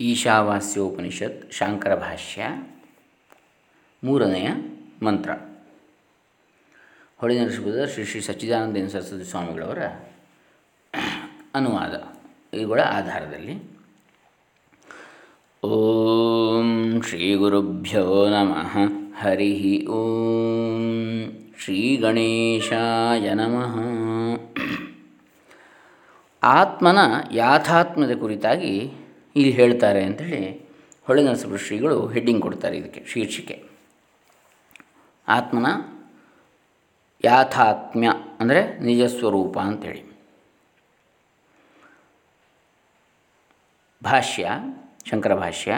ಈಶಾವಾಸ್ಯೋಪನಿಷತ್ ಶಾಂಕರ ಭಾಷ್ಯ. ಮೂರನೆಯ ಮಂತ್ರ. ಹೊಳೆ ನರಸಿಂಹದ ಶ್ರೀ ಶ್ರೀ ಸಚ್ಚಿದಾನಂದ ಸರಸ್ವತಿ ಸ್ವಾಮಿಗಳವರ ಅನುವಾದ. ಇವುಗಳ ಆಧಾರದಲ್ಲಿ. ಓಂ ಶ್ರೀ ಗುರುಭ್ಯೋ ನಮಃ. ಹರಿ ಓಂ ಶ್ರೀ ಗಣೇಶಾಯ ನಮಃ. ಆತ್ಮನ ಯಾಥಾತ್ಮ್ಯದ ಕುರಿತಾಗಿ ಇಲ್ಲಿ ಹೇಳ್ತಾರೆ ಅಂಥೇಳಿ ಹೊಳೆ ನರಸಿಂಹ ಶ್ರೀಗಳು ಹೆಡ್ಡಿಂಗ್ ಕೊಡ್ತಾರೆ ಇದಕ್ಕೆ, ಶೀರ್ಷಿಕೆ. ಆತ್ಮನ ಯಾಥಾತ್ಮ್ಯ ಅಂದರೆ ನಿಜಸ್ವರೂಪ ಅಂಥೇಳಿ ಭಾಷ್ಯ, ಶಂಕರ ಭಾಷ್ಯ,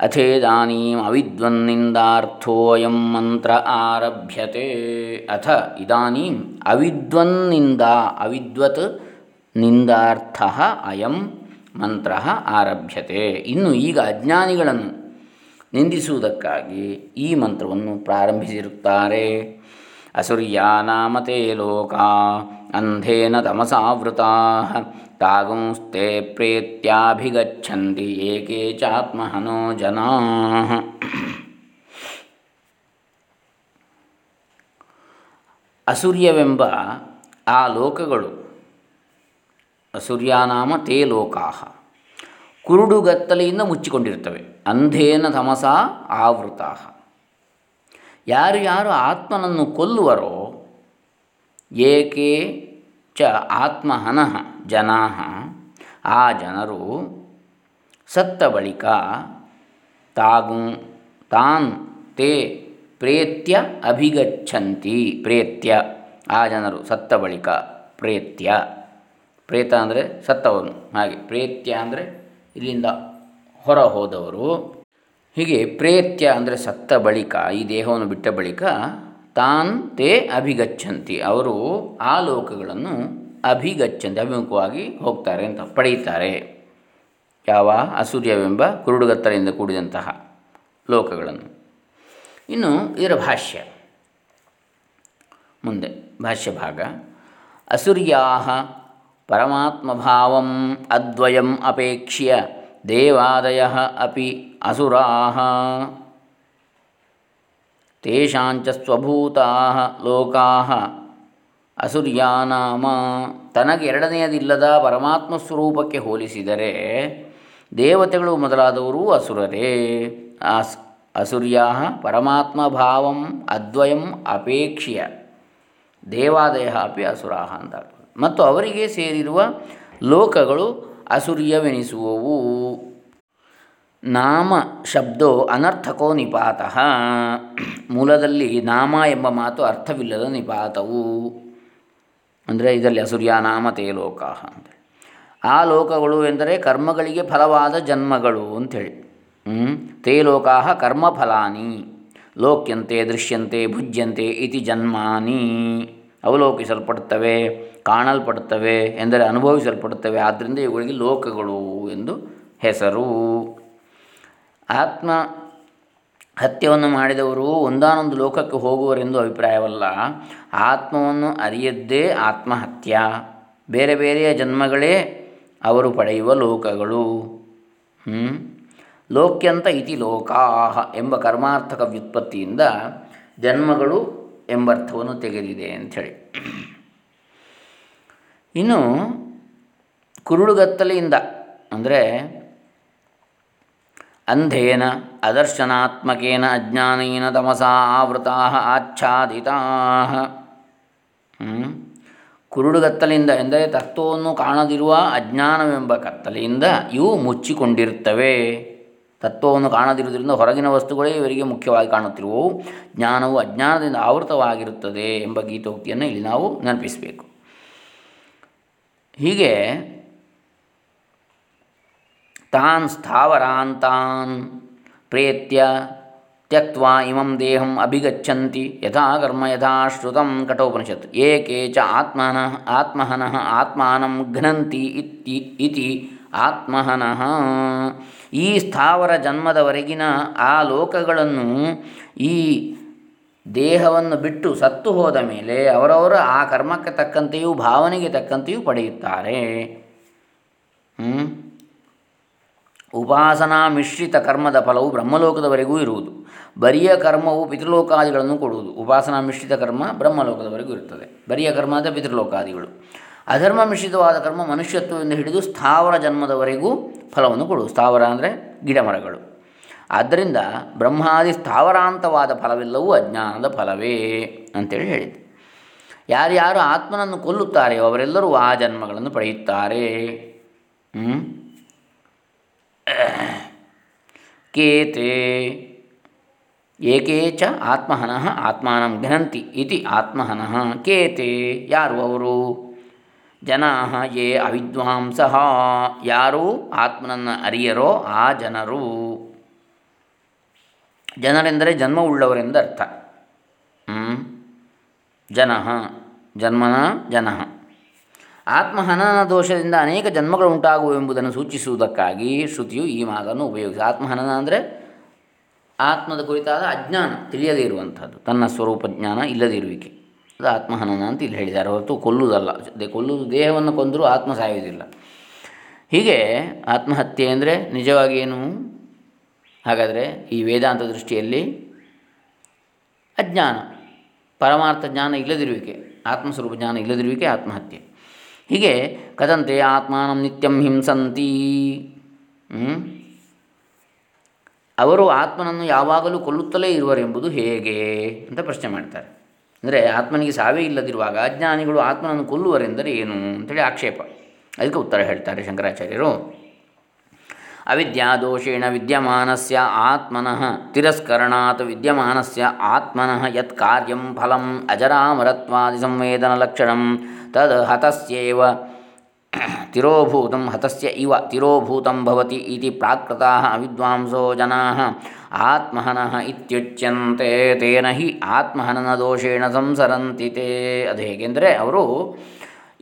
ಅಥೇದಾನೀಂ ಅವಿದ್ವನ್ನಿಂದಾರ್ಥೋಯಂ ಮಂತ್ರ ಆರಭ್ಯತೆ. ಅಥ ಇದಾನೀಂ ಅವಿದ್ವನ್ನಿಂದ ಅವಿದ್ವತ್ ನಿಂದಾರ್ಥ ಅಯಂ ಮಂತ್ರ ಆರಭ್ಯತೆ. ಇನ್ನು ಈಗ ಅಜ್ಞಾನಿಗಳನ್ನು ನಿಂದಿಸುವುದಕ್ಕಾಗಿ ಈ ಮಂತ್ರವನ್ನು ಪ್ರಾರಂಭಿಸಿರುತ್ತಾರೆ. ಅಸುರ್ಯಾನಾಮತೆ ಲೋಕ ಅಂಧೇನ ತಮಸಾವೃತಾ ತಾಗುಂಸ್ತೆ ಪ್ರೇತ್ಯಾಭಿಗಚ್ಚಂತಿ ಏಕೆ ಚಾತ್ಮಹನೋ ಜನಾ. ಅಸುರ್ಯವೆಂಬ ಆ ಲೋಕಗಳು ಅಸೂರ್ಯಾನಾಮ ತೇ ಲೋಕಾ ಕುರುಡುಗತ್ತಲೆಯಿಂದ ಮುಚ್ಚಿಕೊಂಡಿರ್ತವೆ. ಅಂಧೇನ ತಮಸ ಆವೃತ ಯಾರು ಯಾರು ಆತ್ಮನನ್ನು ಕೊಲ್ಲುವರೋ, ಏಕೆ ಚ ಆತ್ಮಹನಃ ಜನಾ ಆ ಜನರು ಸತ್ತ ಬಳಿಕ ತಾಗು, ತಾನ್ ತೇ ಪ್ರೇತ್ಯ ಅಭಿಗಚ್ಚಂತಿ ಪ್ರೇತ್ಯ, ಆ ಜನರು ಸತ್ತ ಬಳಿಕ ಪ್ರೇತ್ಯ. ಪ್ರೇತ ಅಂದರೆ ಸತ್ತವನು. ಹಾಗೆ ಪ್ರೇತ್ಯ ಅಂದರೆ ಇಲ್ಲಿಂದ ಹೊರ ಹೋದವರು ಹೀಗೆ ಪ್ರೇತ್ಯ ಅಂದರೆ ಸತ್ತ ಬಳಿಕ, ಈ ದೇಹವನ್ನು ಬಿಟ್ಟ ಬಳಿಕ ತಾನ್ ತೇ ಅಭಿಗಚ್ಚಂತಿ ಅವರು ಆ ಲೋಕಗಳನ್ನು ಅಭಿಗಚ್ಚಂತಿ ಅಭಿಮುಖವಾಗಿ ಹೋಗ್ತಾರೆ ಅಂತ ಪಡೆಯುತ್ತಾರೆ. ಯಾವ? ಅಸೂರ್ಯವೆಂಬ ಕುರುಡುಗತ್ತಲೆಯಿಂದ ಕೂಡಿದಂತಹ ಲೋಕಗಳನ್ನು. ಇನ್ನು ಇದರ ಭಾಷ್ಯ. ಮುಂದೆ ಭಾಷ್ಯ ಭಾಗ ಅಸೂರ್ಯಾ ಪರಮಾತ್ಮಭಾವಂ ಅದ್ವಯಂ ಅಪೇಕ್ಷ್ಯ ದೇವಾದಯ ಅಪಿ असुराः। ತೇಷಾಂಚ ಸ್ವಭೂತಾ ಲೋಕಾಹ ಅಸುರ್ಯಾನಾಮ ತನಗೆ ಎರಡನೆಯದಿಲ್ಲದ ಪರಮಾತ್ಮ ಸ್ವರೂಪಕ್ಕೆ ಹೋಲಿಸಿದರೆ ದೇವತೆಗಳು ಮೊದಲಾದವರು ಅಸುರರೇ। ಅಸ್ ಅಸುರ್ಯಾ ಪರಮಾತ್ಮ ಭಾವಂ ಅದ್ವಯಂ ಅಪೇಕ್ಷ್ಯ। ದೇವಾದಯ ಅಪಿ ಅಸುರಾಹ ಅಂತ ಮತ್ತು ಅವರಿಗೆ ಸೇರಿರುವ ಲೋಕಗಳು ಅಸುರ್ಯವೆನಿಸುವವು. ನಾಮ ಶಬ್ದೋ ಅನರ್ಥಕೋ ನಿಪಾತಃ. ಮೂಲದಲ್ಲಿ ನಾಮ ಎಂಬ ಮಾತು ಅರ್ಥವಿಲ್ಲದ ನಿಪಾತವು. ಅಂದರೆ ಇದರಲ್ಲಿ ಅಸುರ್ಯ, ನಾಮ, ತೇ, ಲೋಕ ಅಂತೇಳಿ ಆ ಲೋಕಗಳು ಎಂದರೆ ಕರ್ಮಗಳಿಗೆ ಫಲವಾದ ಜನ್ಮಗಳು ಅಂಥೇಳಿ. ತೇ ಲೋಕಾ ಕರ್ಮಫಲಾನಿ. ಲೋಕ್ಯಂತೆ, ದೃಶ್ಯಂತೆ, ಭುಜ್ಯಂತೆ ಇತಿ ಜನ್ಮಾನಿ. ಅವಲೋಕಿಸಲ್ಪಡುತ್ತವೆ, ಕಾಣಲ್ಪಡುತ್ತವೆ ಎಂದರೆ ಅನುಭವಿಸಲ್ಪಡುತ್ತವೆ. ಆದ್ದರಿಂದ ಇವುಗಳಿಗೆ ಲೋಕಗಳು ಎಂದು ಹೆಸರು. ಆತ್ಮ ಹತ್ಯವನ್ನು ಮಾಡಿದವರು ಒಂದಾನೊಂದು ಲೋಕಕ್ಕೆ ಹೋಗುವರೆಂದು ಅಭಿಪ್ರಾಯವಲ್ಲ. ಆತ್ಮವನ್ನು ಅರಿಯದ್ದೇ ಆತ್ಮಹತ್ಯ. ಬೇರೆ ಬೇರೆಯ ಜನ್ಮಗಳೇ ಅವರು ಪಡೆಯುವ ಲೋಕಗಳು. ಲೋಕ್ಯಂತ ಇತಿ ಲೋಕಾಹ ಎಂಬ ಕರ್ಮಾರ್ಥಕ ವ್ಯುತ್ಪತ್ತಿಯಿಂದ ಜನ್ಮಗಳು ಎಂಬರ್ಥವನ್ನು ತೆಗೆದಿದೆ ಅಂಥೇಳಿ. ಇನ್ನು ಕುರುಡುಗತ್ತಲೆಯಿಂದ ಅಂದರೆ ಅಂಧೇನ, ಅದರ್ಶನಾತ್ಮಕೇನ, ಅಜ್ಞಾನೇನ, ತಮಸಾ ಆವೃತ ಆಚ್ಛಾದಿತಾ ಕುರುಡುಗತ್ತಲೆಯಿಂದ ಎಂದರೆ ತತ್ವವನ್ನು ಕಾಣದಿರುವ ಅಜ್ಞಾನವೆಂಬ ಕತ್ತಲೆಯಿಂದ ಇವು ಮುಚ್ಚಿಕೊಂಡಿರುತ್ತವೆ. ತತ್ವವನ್ನು ಕಾಣದಿರುವುದರಿಂದ ಹೊರಗಿನ ವಸ್ತುಗಳೇ ಇವರಿಗೆ ಮುಖ್ಯವಾಗಿ ಕಾಣುತ್ತಿರುವವು ಜ್ಞಾನವು ಅಜ್ಞಾನದಿಂದ ಆವೃತವಾಗಿರುತ್ತದೆ ಎಂಬ ಗೀತೋಕ್ತಿಯನ್ನು ಇಲ್ಲಿ ನಾವು ನೆನಪಿಸಬೇಕು. ಹೀಗೆ ತಾನ್ ಸ್ಥಾವರಾಂತಾನ್ ಪ್ರೇತ್ಯ ತ್ಯಕ್ವಾ ಇಮಂ ದೇಹಂ ಅಭಿಗಚ್ಚಂತಿ ಯಥಾ ಕರ್ಮ ಯಥಾ ಶ್ರುತಂ ಕಠೋಪನಿಷತ್ ಏಕೆ ಚ ಆತ್ಮನಃ ಆತ್ಮಹನಃ ಆತ್ಮಾನಂ ಘ್ನಂತಿ ಇತಿ ಆತ್ಮಹನಃ ಈ ಸ್ಥಾವರ ಜನ್ಮದವರೆಗಿನ ಆ ಲೋಕಗಳನ್ನು ಈ ದೇಹವನ್ನು ಬಿಟ್ಟು ಸತ್ತು ಹೋದ ಮೇಲೆ ಅವರವರ ಆ ಕರ್ಮಕ್ಕೆ ತಕ್ಕಂತೆಯೂ ಭಾವನೆಗೆ ತಕ್ಕಂತೆಯೂ ಪಡೆಯುತ್ತಾರೆ. ಉಪಾಸನಾ ಮಿಶ್ರಿತ ಕರ್ಮದ ಫಲವು ಬ್ರಹ್ಮಲೋಕದವರೆಗೂ ಇರುವುದು. ಬರಿಯ ಕರ್ಮವು ಪಿತೃಲೋಕಾದಿಗಳನ್ನು ಕೊಡುವುದು. ಉಪಾಸನಾ ಮಿಶ್ರಿತ ಕರ್ಮ ಬ್ರಹ್ಮಲೋಕದವರೆಗೂ ಇರುತ್ತದೆ. ಬರಿಯ ಕರ್ಮದ ಅಧರ್ಮ ಮಿಶ್ರಿತವಾದ ಕರ್ಮ ಮನುಷ್ಯತ್ವದಿಂದ ಹಿಡಿದು ಸ್ಥಾವರ ಜನ್ಮದವರೆಗೂ ಫಲವನ್ನು ಕೊಡು ಸ್ಥಾವರ ಅಂದರೆ ಗಿಡಮರಗಳು ಆದ್ದರಿಂದ ಬ್ರಹ್ಮಾದಿ ಸ್ಥಾವರಾಂತವಾದ ಫಲವೆಲ್ಲವೂ ಅಜ್ಞಾನದ ಫಲವೇ ಅಂತೇಳಿ ಹೇಳಿದೆ ಯಾರ್ಯಾರು ಆತ್ಮನನ್ನು ಕೊಲ್ಲುತ್ತಾರೆಯೋ ಅವರೆಲ್ಲರೂ ಆ ಜನ್ಮಗಳನ್ನು ಪಡೆಯುತ್ತಾರೆ? ಕೇತೆ ಏಕೆ ಚ ಆತ್ಮಹನಃ ಆತ್ಮಾನಂ ಘ್ನಂತಿ ಇತಿ ಆತ್ಮಹನಃ. ಕೇತೆ ಯಾರು ಅವರು? ಜನಾ ಯೇ ಅವಿದ್ವಾಂಸಃ ಯಾರು ಆತ್ಮನನ್ನು ಅರಿಯರೋ ಆ ಜನರು ಜನರೆಂದರೆ ಜನ್ಮವುಳ್ಳವರೆಂದರ್ಥ? ಜನಃ ಜನ್ಮನ ಜನ ಆತ್ಮಹನನ ದೋಷದಿಂದ ಅನೇಕ ಜನ್ಮಗಳು ಉಂಟಾಗುವೆಂಬುದನ್ನು ಸೂಚಿಸುವುದಕ್ಕಾಗಿ ಶ್ರುತಿಯು ಈ ಮಾತನ್ನು ಉಪಯೋಗಿಸಿ. ಆತ್ಮಹನನ ಅಂದರೆ ಆತ್ಮದ ಕುರಿತಾದ ಅಜ್ಞಾನ, ತಿಳಿಯದೇ ಇರುವಂಥದ್ದು, ತನ್ನ ಸ್ವರೂಪ ಜ್ಞಾನ ಇಲ್ಲದೇ ಇರುವಿಕೆ. ಅದು ಆತ್ಮಹನನ ಅಂತ ಇಲ್ಲಿ ಹೇಳಿದ್ದಾರೆ. ಹೊರತು ಕೊಲ್ಲುವುದಲ್ಲ. ಕೊಲ್ಲುವುದು ದೇಹವನ್ನು ಕೊಂದರೂ ಆತ್ಮ ಸಾಯುವುದಿಲ್ಲ. ಹೀಗೆ ಆತ್ಮಹತ್ಯೆ ಅಂದರೆ ನಿಜವಾಗಿ ಏನು? ಹಾಗಾದರೆ ಈ ವೇದಾಂತ ದೃಷ್ಟಿಯಲ್ಲಿ ಅಜ್ಞಾನ. ಪರಮಾರ್ಥ ಜ್ಞಾನ ಇಲ್ಲದಿರುವಿಕೆ. ಆತ್ಮಸ್ವರೂಪ ಜ್ಞಾನ ಇಲ್ಲದಿರುವಿಕೆ ಆತ್ಮಹತ್ಯೆ. ಹೀಗೆ ಕದಂತೆ ಆತ್ಮಾನಂ ನಿತ್ಯಂ ಹಿಂಸಂತಿ? ಅವರು ಆತ್ಮನನ್ನು ಯಾವಾಗಲೂ ಕೊಲ್ಲುತ್ತಲೇ ಇರುವರೆಂಬುದು ಹೇಗೆ ಅಂತ ಪ್ರಶ್ನೆ ಮಾಡ್ತಾರೆ. ಅಂದರೆ ಆತ್ಮನಿಗೆ ಸಾವೇ ಇಲ್ಲದಿರುವಾಗ ಅಜ್ಞಾನಿಗಳು ಆತ್ಮನನ್ನು ಕೊಲ್ಲುವರೆಂದರೆ ಏನು ಅಂತೇಳಿ ಆಕ್ಷೇಪ. ಅದಕ್ಕೆ ಉತ್ತರ ಹೇಳ್ತಾರೆ ಶಂಕರಾಚಾರ್ಯರು. ಅವಿದ್ಯಾದೋಷೇಣ ವಿದ್ಯಮಾನಸ್ಯ ಆತ್ಮನಃ ತಿರಸ್ಕರಣಾತ್ ವಿದ್ಯಮಾನಸ್ಯ ಆತ್ಮನಃ ಯತ್ ಕಾರ್ಯಂ ಫಲಂ ಅಜರಾಮರತ್ವಾದಿ ಸಂವೇದನಲಕ್ಷಣಂ ತದ್ ಹತಸ್ಯೇವ ತಿರೋಭೂತಂ ಹತಸ್ಯ ಇವ ತಿರೋಭೂತಂ ಭವತಿ ಇತಿ ಪ್ರಾಕೃತಾಃ ಅವಿದ್ವಾಂಸೋ ಜನಾಃ ಆತ್ಮಹನಃ ಇತ್ಯುಚ್ಯಂತೆ ತೇನ ಹಿ ಆತ್ಮಹನನ ದೋಷೇಣ ಸಂಸರಂತಿತೆ ಅದು ಹೇಗೆಂದರೆ ಅವರು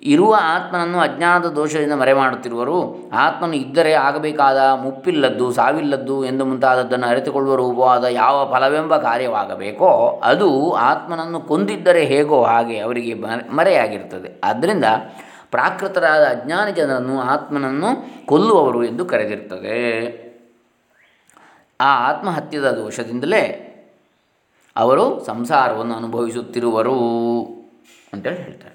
ಇರುವ ಆತ್ಮನನ್ನು ಅಜ್ಞಾನದ ದೋಷದಿಂದ ಮರೆ ಮಾಡುತ್ತಿರುವರು. ಆತ್ಮನು ಇದ್ದರೆ ಆಗಬೇಕಾದ ಮುಪ್ಪಿಲ್ಲದ್ದು, ಸಾವಿಲ್ಲದ್ದು ಎಂದು ಮುಂತಾದದ್ದನ್ನು ಅರಿತುಕೊಳ್ಳುವ ರೂಪವಾದ ಯಾವ ಫಲವೆಂಬ ಕಾರ್ಯವಾಗಬೇಕೋ ಅದು ಆತ್ಮನನ್ನು ಕೊಂದಿದ್ದರೆ ಹೇಗೋ ಹಾಗೆ ಅವರಿಗೆ ಮರೆ- ಮರೆಯಾಗಿರ್ತದೆ ಆದ್ದರಿಂದ ಪ್ರಾಕೃತರಾದ ಅಜ್ಞಾನಿ ಜನರನ್ನು ಆತ್ಮನನ್ನು ಕೊಲ್ಲುವವರು ಎಂದು ಕರೆದಿರ್ತದೆ. ಆ ಆತ್ಮಹತ್ಯದ ದೋಷದಿಂದಲೇ ಅವರು ಸಂಸಾರವನ್ನು ಅನುಭವಿಸುತ್ತಿರುವರು ಅಂತೇಳಿ ಹೇಳ್ತಾರೆ.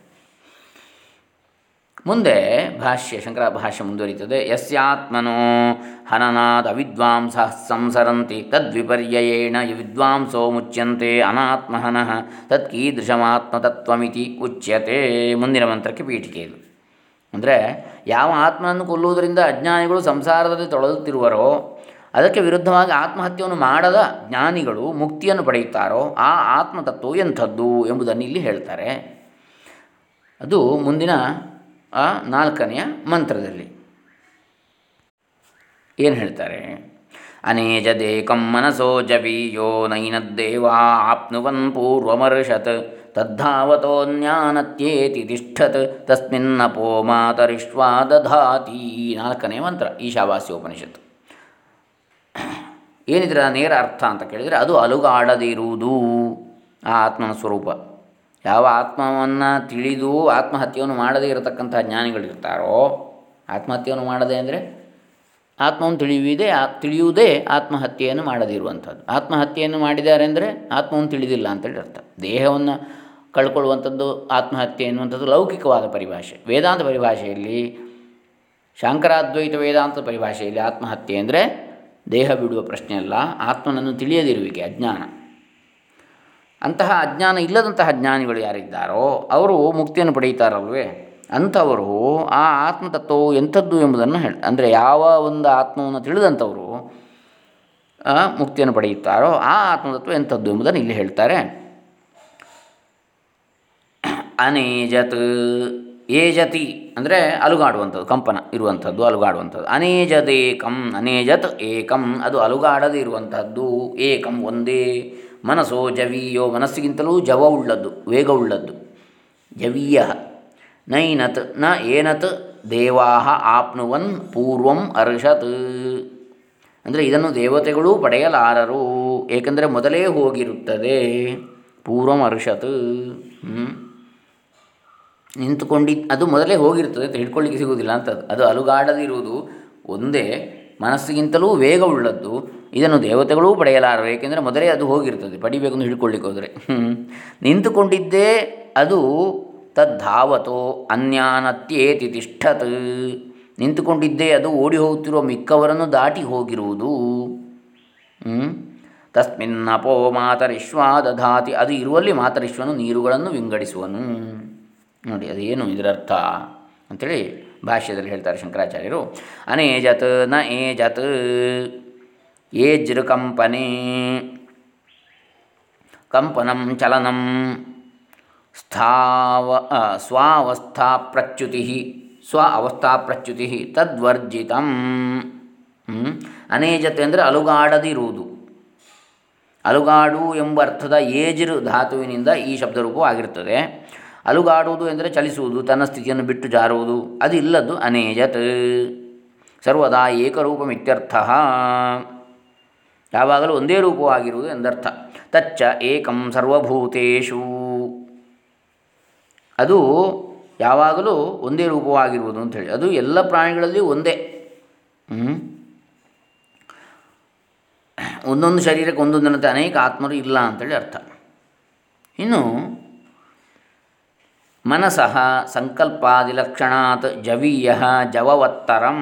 ಮುಂದೆ ಭಾಷ್ಯ, ಶಂಕರ ಭಾಷ್ಯ ಮುಂದುವರಿತದೆ ಯಸ್ಯಾತ್ಮನೋ ಹನನಾದ ಅವಿದ್ವಾಂಸ ಸಂಸರಂತಿ, ತದ್ವಿಪರ್ಯಯೇಣ ವಿದ್ವಾಂಸೋ ಮುಚ್ಯಂತೆ ಅನಾತ್ಮಹನಃ ತತ್ಕೀದೃಶಮಾತ್ಮತತ್ವಮಿತಿ ಉಚ್ಯತೆ. ಮುಂದಿನ ಮಂತ್ರಕ್ಕೆ ಪೀಠಿಕೆ ಇದು. ಅಂದರೆ ಯಾವ ಆತ್ಮನನ್ನು ಕೊಲ್ಲುವುದರಿಂದ ಅಜ್ಞಾನಿಗಳು ಸಂಸಾರದಲ್ಲಿ ತೊಳಲುತ್ತಿರುವರೋ ಅದಕ್ಕೆ ವಿರುದ್ಧವಾಗಿ ಆತ್ಮಹತ್ಯೆಯನ್ನು ಮಾಡದ ಜ್ಞಾನಿಗಳು ಮುಕ್ತಿಯನ್ನು ಪಡೆಯುತ್ತಾರೋ ಆ ಆತ್ಮತತ್ವವು ಎಂಥದ್ದು ಎಂಬುದನ್ನು ಇಲ್ಲಿ ಹೇಳ್ತಾರೆ. ಅದು ಮುಂದಿನ, ಆ, ನಾಲ್ಕನೆಯ ಮಂತ್ರದಲ್ಲಿ. ಏನು ಹೇಳ್ತಾರೆ? ಅನೇಜದೇಕಂ ಮನಸೋ ಜವೀಯೋ ನೈನದ್ದೇವಾ ಆಪ್ನುವನ್ ಪೂರ್ವಮರ್ಷತ್ ತದ್ಧಾವತೋನ್ಯಾನತ್ಯೇತಿ ತಿಷ್ಠತ್ ತಸ್ಮಿನ್ನಪೋ ಮಾತರಿಷ್ವಾ ದಧಾತಿ. ನಾಲ್ಕನೇ ಮಂತ್ರ, ಈಶಾವಾಸ್ಯೋಪನಿಷತ್ತು. ಏನಿದ್ರ ನೇರ ಅರ್ಥ ಅಂತ ಕೇಳಿದರೆ ಅದು ಅಲುಗಾಡದಿರುವುದು, ಆ ಆತ್ಮನ ಸ್ವರೂಪ. ಯಾವ ಆತ್ಮವನ್ನು ತಿಳಿದು ಆತ್ಮಹತ್ಯೆಯನ್ನು ಮಾಡದೇ ಇರತಕ್ಕಂಥ ಜ್ಞಾನಿಗಳಿರ್ತಾರೋ, ಆತ್ಮಹತ್ಯೆಯನ್ನು ಮಾಡದೆ ಅಂದರೆ ಆತ್ಮವನ್ನು ತಿಳಿಯುವುದೇ ತಿಳಿಯುವುದೇ ಆತ್ಮಹತ್ಯೆಯನ್ನು ಮಾಡದಿರುವಂಥದ್ದು. ಆತ್ಮಹತ್ಯೆಯನ್ನು ಮಾಡಿದ್ದಾರೆ ಅಂದರೆ ಆತ್ಮವನ್ನು ತಿಳಿದಿಲ್ಲ ಅಂತೇಳಿ ಅರ್ಥ. ದೇಹವನ್ನು ಕಳ್ಕೊಳ್ಳುವಂಥದ್ದು ಆತ್ಮಹತ್ಯೆ ಎನ್ನುವಂಥದ್ದು ಲೌಕಿಕವಾದ ಪರಿಭಾಷೆ. ವೇದಾಂತ ಪರಿಭಾಷೆಯಲ್ಲಿ, ಶಾಂಕರಾದ್ವೈತ ವೇದಾಂತ ಪರಿಭಾಷೆಯಲ್ಲಿ ಆತ್ಮಹತ್ಯೆ ಅಂದರೆ ದೇಹ ಬಿಡುವ ಪ್ರಶ್ನೆ ಅಲ್ಲ, ಆತ್ಮನನ್ನು ತಿಳಿಯದಿರುವಿಕೆ, ಅಜ್ಞಾನ. ಅಂತಹ ಅಜ್ಞಾನ ಇಲ್ಲದಂತಹ ಜ್ಞಾನಿಗಳು ಯಾರಿದ್ದಾರೋ, ಅವರು ಮುಕ್ತಿಯನ್ನು ಪಡೆಯುತ್ತಾರಲ್ವೇ? ಅಂಥವರು ಆ ಆತ್ಮತತ್ವವು ಎಂಥದ್ದು ಎಂಬುದನ್ನು ಹೇಳಿ, ಅಂದರೆ ಯಾವ ಒಂದು ಆತ್ಮವನ್ನು ತಿಳಿದಂಥವರು ಮುಕ್ತಿಯನ್ನು ಪಡೆಯುತ್ತಾರೋ, ಆ ಆತ್ಮತತ್ವ ಎಂಥದ್ದು ಎಂಬುದನ್ನು ಇಲ್ಲಿ ಹೇಳ್ತಾರೆ. ಅನೇಜತ್. ಏಜತಿ ಅಂದರೆ ಅಲುಗಾಡುವಂಥದ್ದು, ಕಂಪನ ಇರುವಂಥದ್ದು, ಅಲುಗಾಡುವಂಥದ್ದು. ಅನೇಜದೇಕಂ, ಅನೇಜತ್ ಏಕಂ, ಅದು ಅಲುಗಾಡದೇ ಇರುವಂಥದ್ದು, ಏಕಂ ಒಂದೇ. ಮನಸ್ಸೋ ಜವೀಯೋ, ಮನಸ್ಸಿಗಿಂತಲೂ ಜವವುಳ್ಳದ್ದು ವೇಗವುಳ್ಳದ್ದು ಜವೀಯ. ನೈನತ್, ನ ಏನತ್ ದೇವಾ ಆಪ್ನುವನ್, ಪೂರ್ವಂ, ಅರ್ಷತ್. ಅಂದರೆ ಇದನ್ನು ದೇವತೆಗಳೂ ಪಡೆಯಲಾರರು, ಏಕೆಂದರೆ ಮೊದಲೇ ಹೋಗಿರುತ್ತದೆ, ಪೂರ್ವಂ, ಅರ್ಷತ್. ನಿಂತುಕೊಂಡಿ, ಅದು ಮೊದಲೇ ಹೋಗಿರ್ತದೆ ಹಿಡ್ಕೊಳ್ಳಿಕ್ಕೆ ಸಿಗುವುದಿಲ್ಲ ಅಂತ. ಅದು ಅಲುಗಾಡದಿರುವುದು ಒಂದೇ, ಮನಸ್ಸಿಗಿಂತಲೂ ವೇಗವುಳ್ಳದ್ದು ಇದನ್ನು ದೇವತೆಗಳೂ ಪಡೆಯಲಾರರು, ಏಕೆಂದರೆ ಮೊದಲೇ ಅದು ಹೋಗಿರ್ತದೆ. ಪಡಿಬೇಕು ಅಂತ ಹಿಡ್ಕೊಳ್ಳಿಕ್ಕೆ ಹೋದರೆ. ನಿಂತುಕೊಂಡಿದ್ದೇ ಅದು ತದ್ಧಾವತೋ ಅನ್ಯಾನತ್ಯೇತಿ ತಿಷ್ಠತ್. ನಿಂತುಕೊಂಡಿದ್ದೇ ಅದು ಓಡಿ ಹೋಗುತ್ತಿರುವ ಮಿಕ್ಕವರನ್ನು ದಾಟಿ ಹೋಗಿರುವುದು? ತಸ್ಮಿನ್ನಪೋ ಮಾತರಿಶ್ವ ದಧಾತಿ. ಅದು ಇರುವಲ್ಲಿ ಮಾತರಿಶ್ವನು ನೀರುಗಳನ್ನು ವಿಂಗಡಿಸುವನು. ನೋಡಿ ಅದೇನು ಇದರರ್ಥ ಅಂಥೇಳಿ ಭಾಷ್ಯದಲ್ಲಿ ಹೇಳ್ತಾರೆ ಶಂಕರಾಚಾರ್ಯರು. ಅನೇಜತ್ನ ಏಜತ್ ಏಜ್ರ ಕಂಪನೆ ಕಂಪನಂ ಚಲನಂ, ಸ್ಥಾವ ಸ್ವಾವಸ್ಥಾ ಪ್ರಚ್ಯುತಿ, ಸ್ವ ಅವಸ್ಥಾ ಪ್ರಚ್ಯುತಿ ತದ್ವರ್ಜಿತಂ. ಅನೇಜತ್ ಅಂದರೆ ಅಲುಗಾಡದಿರುವುದು. ಅಲುಗಾಡು ಎಂಬ ಅರ್ಥದ ಏಜಿರು ಧಾತುವಿನಿಂದ ಈ ಶಬ್ದ ಆಗಿರುತ್ತದೆ ಅಲುಗಾಡುವುದು ಎಂದರೆ ಚಲಿಸುವುದು, ತನ್ನ ಸ್ಥಿತಿಯನ್ನು ಬಿಟ್ಟು ಜಾರುವುದು. ಅದು ಇಲ್ಲದ್ದು ಅನೇಜತ್ ಸರ್ವದಾ ಏಕರೂಪಮಿತ್ಯರ್ಥ ಯಾವಾಗಲೂ ಒಂದೇ ರೂಪವಾಗಿರುವುದು ಎಂದರ್ಥ. ತಚ್ಚ ಏಕಂ ಸರ್ವಭೂತೇಶು ಅದು ಯಾವಾಗಲೂ ಒಂದೇ ರೂಪವಾಗಿರುವುದು ಅಂಥೇಳಿ ಅದು ಎಲ್ಲ ಪ್ರಾಣಿಗಳಲ್ಲಿ ಒಂದೇ. ಒಂದೊಂದು ಶರೀರಕ್ಕೆ ಒಂದೊಂದಿನಂತೆ ಅನೇಕ ಆತ್ಮರು ಇಲ್ಲ ಅಂತೇಳಿ ಅರ್ಥ. ಇನ್ನು ಮನಸಃ ಸಂಕಲ್ಪಾದಿಲಕ್ಷಣಾತ್ ಜವೀಯ ಜವವತ್ತರಂ.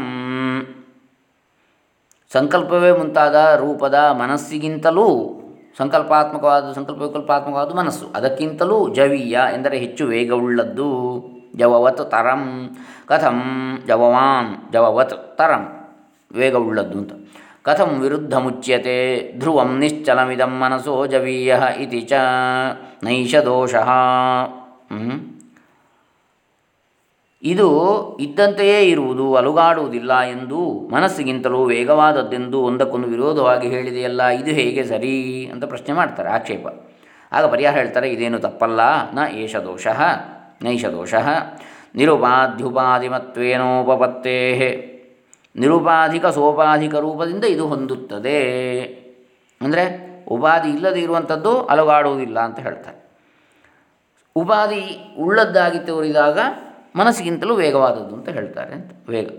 ಸಂಕಲ್ಪವೇ ಮುಂತಾದ ರೂಪದ ಮನಸ್ಸಿಗಿಂತಲೂ ಸಂಕಲ್ಪಾತ್ಮಕವಾದ ಸಂಕಲ್ಪ ವಿಕಲ್ಪಾತ್ಮಕವಾದ ಮನಸ್ಸು. ಅದಕ್ಕಿಂತಲೂ ಜವೀಯ ಎಂದರೆ ಹೆಚ್ಚು ವೇಗವುಳ್ಳದ್ದು. ಜವವತ್ ತರಂ. ಕಥಂ ಜವವಾನ್, ಜವವತ್ ತರಂ. ವೇಗವುಳ್ಳದ್ದು ಅಂತ. ಕಥಂ ವಿರುದ್ಧ ಮುಚ್ಯತೆ ಧ್ರುವಂ ನಿಶ್ಚಲಮಿದಂ ಮನಸೋ ಜವೀಯ ಇತಿ ಚ, ನೈಷ ದೋಷಃ? ಇದು ಇದ್ದಂತೆಯೇ ಇರುವುದು, ಅಲುಗಾಡುವುದಿಲ್ಲ ಎಂದು ಮನಸ್ಸಿಗಿಂತಲೂ ವೇಗವಾದದ್ದೆಂದು ಒಂದಕ್ಕೊಂದು ವಿರೋಧವಾಗಿ ಹೇಳಿದೆಯಲ್ಲ, ಇದು ಹೇಗೆ ಸರಿ ಅಂತ ಪ್ರಶ್ನೆ ಮಾಡ್ತಾರೆ, ಆಕ್ಷೇಪ. ಆಗ ಪರಿಹಾರ ಹೇಳ್ತಾರೆ, ಇದೇನು ತಪ್ಪಲ್ಲ, ನ ಏಷ ದೋಷ, ನೈಷ ದೋಷ ನಿರುಪಾಧ್ಯುಪಾಧಿಮತ್ವೇನೋಪತ್ತೇ ನಿರುಪಾಧಿಕ ಸೋಪಾಧಿಕ ರೂಪದಿಂದ ಇದು ಹೊಂದುತ್ತದೆ. ಅಂದರೆ ಉಪಾಧಿ ಇಲ್ಲದೆ ಇರುವಂಥದ್ದು ಅಲುಗಾಡುವುದಿಲ್ಲ ಅಂತ ಹೇಳ್ತಾರೆ. ಉಪಾಧಿ ಉಳ್ಳದ್ದಾಗಿ ತೋರಿದಾಗ ಮನಸ್ಸಿಗಿಂತಲೂ ವೇಗವಾದದ್ದು ಅಂತ ಹೇಳ್ತಾರೆ ಅಂತ. ವೇಗ.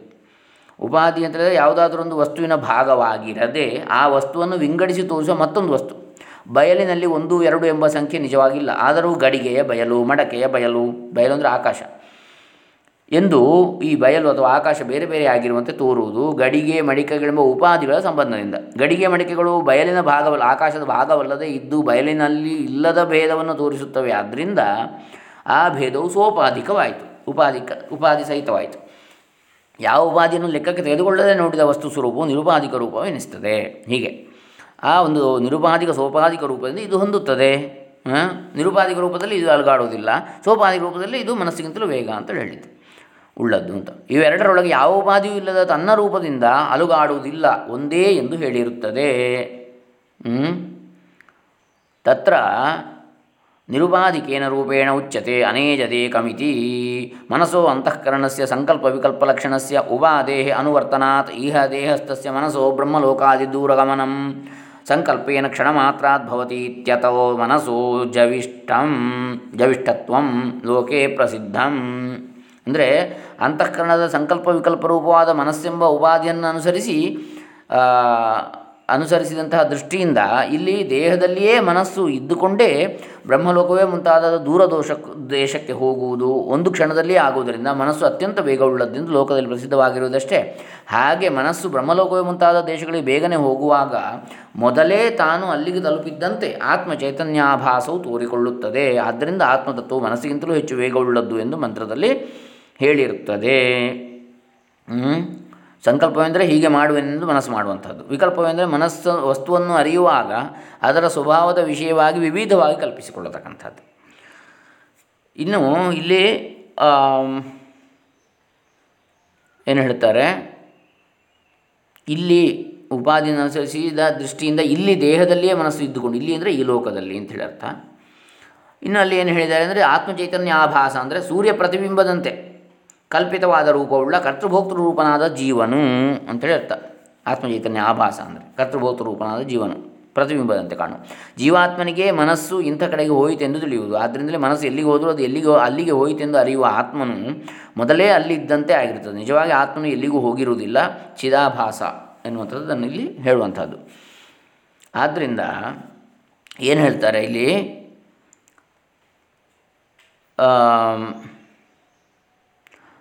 ಉಪಾಧಿ ಅಂತ ಹೇಳಿದರೆ ಯಾವುದಾದ್ರೂ ಒಂದು ವಸ್ತುವಿನ ಭಾಗವಾಗಿರದೆ ಆ ವಸ್ತುವನ್ನು ವಿಂಗಡಿಸಿ ತೋರಿಸುವ ಮತ್ತೊಂದು ವಸ್ತು. ಬಯಲಿನಲ್ಲಿ ಒಂದು, ಎರಡು ಎಂಬ ಸಂಖ್ಯೆ ನಿಜವಾಗಿಲ್ಲ. ಆದರೂ ಗಡಿಗೆಯ ಬಯಲು, ಮಡಕೆಯ ಬಯಲು ಬಯಲು ಅಂದರೆ ಆಕಾಶ. ಎಂದು ಈ ಬಯಲು ಅಥವಾ ಆಕಾಶ ಬೇರೆ ಬೇರೆ ಆಗಿರುವಂತೆ ತೋರುವುದು ಗಡಿಗೆ ಮಡಿಕೆಗಳೆಂಬ ಉಪಾಧಿಗಳ ಸಂಬಂಧದಿಂದ. ಗಡಿಗೆ, ಮಡಿಕೆಗಳು ಬಯಲಿನ ಭಾಗವಲ್ಲ ಆಕಾಶದ ಭಾಗವಲ್ಲದೆ ಇದ್ದು ಬಯಲಿನಲ್ಲಿ ಇಲ್ಲದ ಭೇದವನ್ನು ತೋರಿಸುತ್ತವೆ. ಆದ್ದರಿಂದ ಆ ಭೇದವು ಸೋಪಾಧಿಕವಾಯಿತು. ಉಪಾಧಿಕ ಉಪಾಧಿ ಸಹಿತವಾಯಿತು. ಯಾವ ಉಪಾಧಿಯನ್ನು ಲೆಕ್ಕಕ್ಕೆ ತೆಗೆದುಕೊಳ್ಳದೆ ನೋಡಿದ ವಸ್ತು ಸ್ವರೂಪವು ನಿರುಪಾಧಿಕ ರೂಪವೆನಿಸ್ತದೆ ಹೀಗೆ. ಆ ಒಂದು ನಿರುಪಾಧಿಕ, ಸೋಪಾಧಿಕ ರೂಪದಿಂದ ಇದು ಹೊಂದುತ್ತದೆ. ನಿರುಪಾಧಿಕ ರೂಪದಲ್ಲಿ ಇದು ಅಲುಗಾಡುವುದಿಲ್ಲ. ಸೋಪಾಧಿಕ ರೂಪದಲ್ಲಿ ಇದು ಮನಸ್ಸಿಗಿಂತಲೂ ವೇಗ ಅಂತ ಹೇಳಿದ್ದು. ಉಳ್ಳದ್ದು ಅಂತ. ಇವೆರಡರೊಳಗೆ ಯಾವ ಉಪಾಧಿಯೂ ಇಲ್ಲದ ತನ್ನ ರೂಪದಿಂದ ಅಲುಗಾಡುವುದಿಲ್ಲ. ಒಂದೇ ಎಂದು ಹೇಳಿರುತ್ತದೆ. ತತ್ರ ನಿರುಪಾಧಿಕೇನ ರೂಪೇಣ ಉಚ್ಯತೆ ಅನೇಜದೇಕಮಿತಿ ಮನಸೋ ಅಂತಃಕರಣಸ್ಯ ಸಂಕಲ್ಪ ವಿಕಲ್ಪಲಕ್ಷಣಸ್ಯ ಉಪಾದೇ ಅನುವರ್ತನಾತ್ ಇಹ ದೇಹಸ್ಥಸ್ಯ ಮನಸೋ ಬ್ರಹ್ಮಲೋಕಾದಿದೂರಗಮನಂ ಸಂಕಲ್ಪೇನ ಕ್ಷಣ ಭವತಿ ಇತ್ಯತೋ ಮನಸೋ ಜವಿಷ್ಟಂ ಜವಿಷ್ಟತ್ವಂ ಲೋಕೆ ಪ್ರಸಿದ್ಧಂ. ಅಂದರೆ ಅಂತಃಕರಣದ ಸಂಕಲ್ಪ ರೂಪವಾದ ಮನಸ್ಸೆಂಬ ಉಪಾಧಿಯನ್ನು ಅನುಸರಿಸಿ ಅನುಸರಿಸಿದಂತಹ ದೃಷ್ಟಿಯಿಂದ ಇಲ್ಲಿ ದೇಹದಲ್ಲಿಯೇ ಮನಸ್ಸು ಇದ್ದುಕೊಂಡೇ ಬ್ರಹ್ಮಲೋಕವೇ ಮುಂತಾದ ದೂರದೋಷ ದೇಶಕ್ಕೆ ಹೋಗುವುದು ಒಂದು ಕ್ಷಣದಲ್ಲಿಯೇ ಆಗುವುದರಿಂದ ಮನಸ್ಸು ಅತ್ಯಂತ ವೇಗವುಳ್ಳದ್ದೆಂದು ಲೋಕದಲ್ಲಿ ಪ್ರಸಿದ್ಧವಾಗಿರುವುದಷ್ಟೇ. ಹಾಗೆ ಮನಸ್ಸು ಬ್ರಹ್ಮಲೋಕವೇ ಮುಂತಾದ ದೇಶಗಳಿಗೆ ಬೇಗನೆ ಹೋಗುವಾಗ ಮೊದಲೇ ತಾನು ಅಲ್ಲಿಗೆ ತಲುಪಿದ್ದಂತೆ ಆತ್ಮ ಚೈತನ್ಯಾಭಾಸವು ತೋರಿಕೊಳ್ಳುತ್ತದೆ. ಆದ್ದರಿಂದ ಆತ್ಮತತ್ವವು ಮನಸ್ಸಿಗಿಂತಲೂ ಹೆಚ್ಚು ವೇಗವುಳ್ಳದ್ದು ಎಂದು ಮಂತ್ರದಲ್ಲಿ ಹೇಳಿರುತ್ತದೆ? ಸಂಕಲ್ಪವೆಂದರೆ ಹೀಗೆ ಮಾಡುವೆನೆಂದು ಮನಸ್ಸು ಮಾಡುವಂಥದ್ದು ವಿಕಲ್ಪವೆಂದರೆ ಮನಸ್ಸು, ವಸ್ತುವನ್ನು ಅರಿಯುವಾಗ ಅದರ ಸ್ವಭಾವದ ವಿಷಯವಾಗಿ ವಿವಿಧವಾಗಿ ಕಲ್ಪಿಸಿಕೊಳ್ಳತಕ್ಕಂಥದ್ದು. ಇನ್ನು ಇಲ್ಲಿ ಏನು ಹೇಳ್ತಾರೆ? ಇಲ್ಲಿ ಉಪಾಧಿಯನ್ನು ಅನುಸರಿಸಿದ ದೃಷ್ಟಿಯಿಂದ ಇಲ್ಲಿ ದೇಹದಲ್ಲಿಯೇ ಮನಸ್ಸು ಇದ್ದುಕೊಂಡು, ಇಲ್ಲಿ ಅಂದರೆ ಈ ಲೋಕದಲ್ಲಿ ಅಂತ ಹೇಳಿ ಅರ್ಥ ಇನ್ನು ಅಲ್ಲಿ ಏನು ಹೇಳಿದ್ದಾರೆ ಅಂದರೆ ಆತ್ಮಚೈತನ್ಯ ಆಭಾಸ ಅಂದರೆ ಸೂರ್ಯ ಪ್ರತಿಬಿಂಬದಂತೆ. ಕಲ್ಪಿತವಾದ ರೂಪವುಳ್ಳ ಕರ್ತೃಭೋಕ್ತೃ ರೂಪನಾದ ಜೀವನು ಅಂತೇಳಿ ಅರ್ಥ. ಆತ್ಮಚೈತನ್ಯ ಆಭಾಸ ಅಂದರೆ ಕರ್ತೃಭೋಕ್ತೃ ರೂಪನಾದ ಜೀವನು. ಪ್ರತಿಬಿಂಬದಂತೆ ಕಾಣು ಜೀವಾತ್ಮನಿಗೆ ಮನಸ್ಸು ಇಂಥ ಕಡೆಗೆ ಹೋಯಿತೆಂದು ತಿಳಿಯುವುದು. ಆದ್ದರಿಂದಲೇ ಮನಸ್ಸು ಎಲ್ಲಿಗೆ ಹೋದರೂ ಅದು ಎಲ್ಲಿಗೆ ಅಲ್ಲಿಗೆ ಹೋಯಿತೆಂದು ಅರಿಯುವ ಆತ್ಮನು ಮೊದಲೇ ಅಲ್ಲಿದ್ದಂತೆ ಆಗಿರುತ್ತದೆ. ನಿಜವಾಗಿ ಆತ್ಮನು ಎಲ್ಲಿಗೂ ಹೋಗಿರುವುದಿಲ್ಲ. ಚಿದಾಭಾಸ ಎನ್ನುವಂಥದ್ದನ್ನು ಇಲ್ಲಿ ಹೇಳುವಂಥದ್ದು. ಆದ್ದರಿಂದ ಏನು ಹೇಳ್ತಾರೆ ಇಲ್ಲಿ?